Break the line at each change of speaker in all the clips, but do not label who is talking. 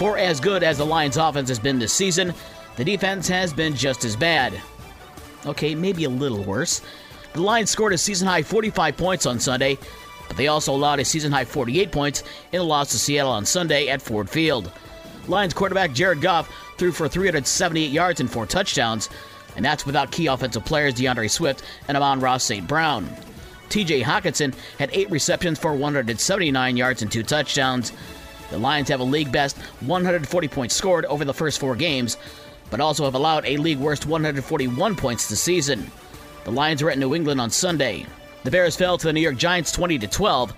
For as good as the Lions' offense has been this season, the defense has been just as bad. Okay, maybe a little worse. The Lions scored a season high 45 points on Sunday, but they also allowed a season high 48 points in a loss to Seattle on Sunday at Ford Field. Lions quarterback Jared Goff threw for 378 yards and four touchdowns, and that's without key offensive players DeAndre Swift and Amon-Ra St. Brown. TJ Hockenson had eight receptions for 179 yards and two touchdowns. The Lions have a league best 140 points scored over the first four games, but also have allowed a league worst 141 points this season. The Lions were at New England on Sunday. The Bears fell to the New York Giants 20 to 12.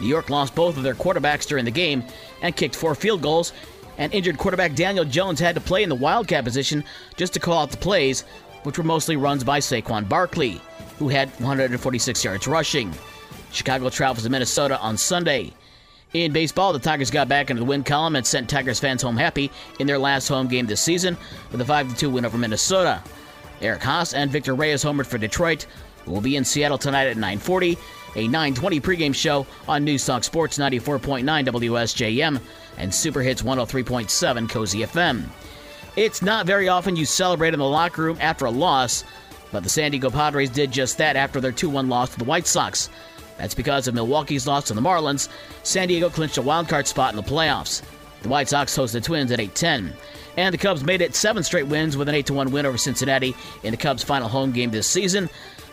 New York lost both of their quarterbacks during the game and kicked four field goals. And injured quarterback Daniel Jones had to play in the wildcat position just to call out the plays, which were mostly runs by Saquon Barkley, who had 146 yards rushing. Chicago travels to Minnesota on Sunday. In baseball, the Tigers got back into the win column and sent Tigers fans home happy in their last home game this season with a 5 2 win over Minnesota. Eric Haase and Victor Reyes homered for Detroit, will be in Seattle tonight at 9:40, a 9:20 pregame show on News Talk Sports 94.9 WSJM and Super Hits 103.7 Cozy FM. It's not very often you celebrate in the locker room after a loss, but the San Diego Padres did just that after their 2 1 loss to the White Sox. That's because of Milwaukee's loss to the Marlins. San Diego clinched a wildcard spot in the playoffs. The White Sox hosted the Twins at 8 10. And the Cubs made it seven straight wins with an 8 1 win over Cincinnati in the Cubs' final home game this season.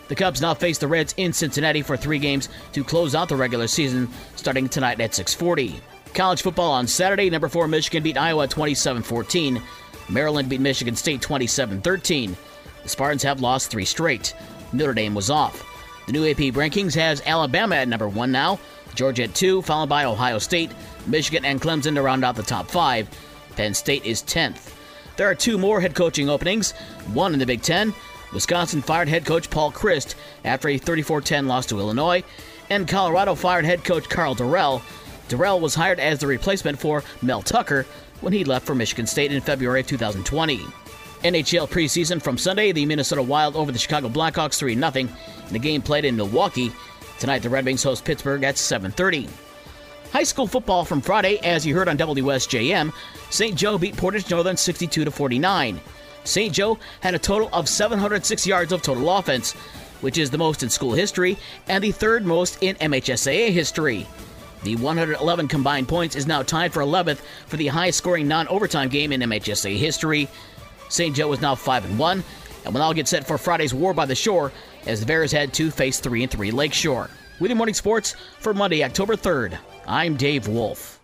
The Cubs now face the Reds in Cincinnati for three games to close out the regular season, starting tonight at 6:40. College football on Saturday, number four Michigan beat Iowa 27-14. Maryland beat Michigan State 27-13. The Spartans have lost three straight. Notre Dame was off. The new AP rankings has Alabama at number one now, Georgia at two, followed by Ohio State, Michigan, and Clemson to round out the top five. Penn State is 10th. There are two more head coaching openings, one in the Big Ten. Wisconsin fired head coach Paul Chryst after a 34 10 loss to Illinois, and Colorado fired head coach Karl Dorrell. Dorrell was hired as the replacement for Mel Tucker when he left for Michigan State in February of 2020. NHL preseason from Sunday, the Minnesota Wild over the Chicago Blackhawks 3 0. The game played in Milwaukee. Tonight, the Red Wings host Pittsburgh at 7:30. High school football from Friday, as you heard on WSJM, St. Joe beat Portage Northern 62 49. St. Joe had a total of 706 yards of total offense, which is the most in school history and the third most in MHSAA history. The 111 combined points is now tied for 11th for the highest scoring non overtime game in MHSAA history. St. Joe is now 5 and 1, and will now get set for Friday's War by the Shore as the Bears head to face 3 and 3 Lakeshore. With your morning sports for Monday, October 3rd, I'm Dave Wolf.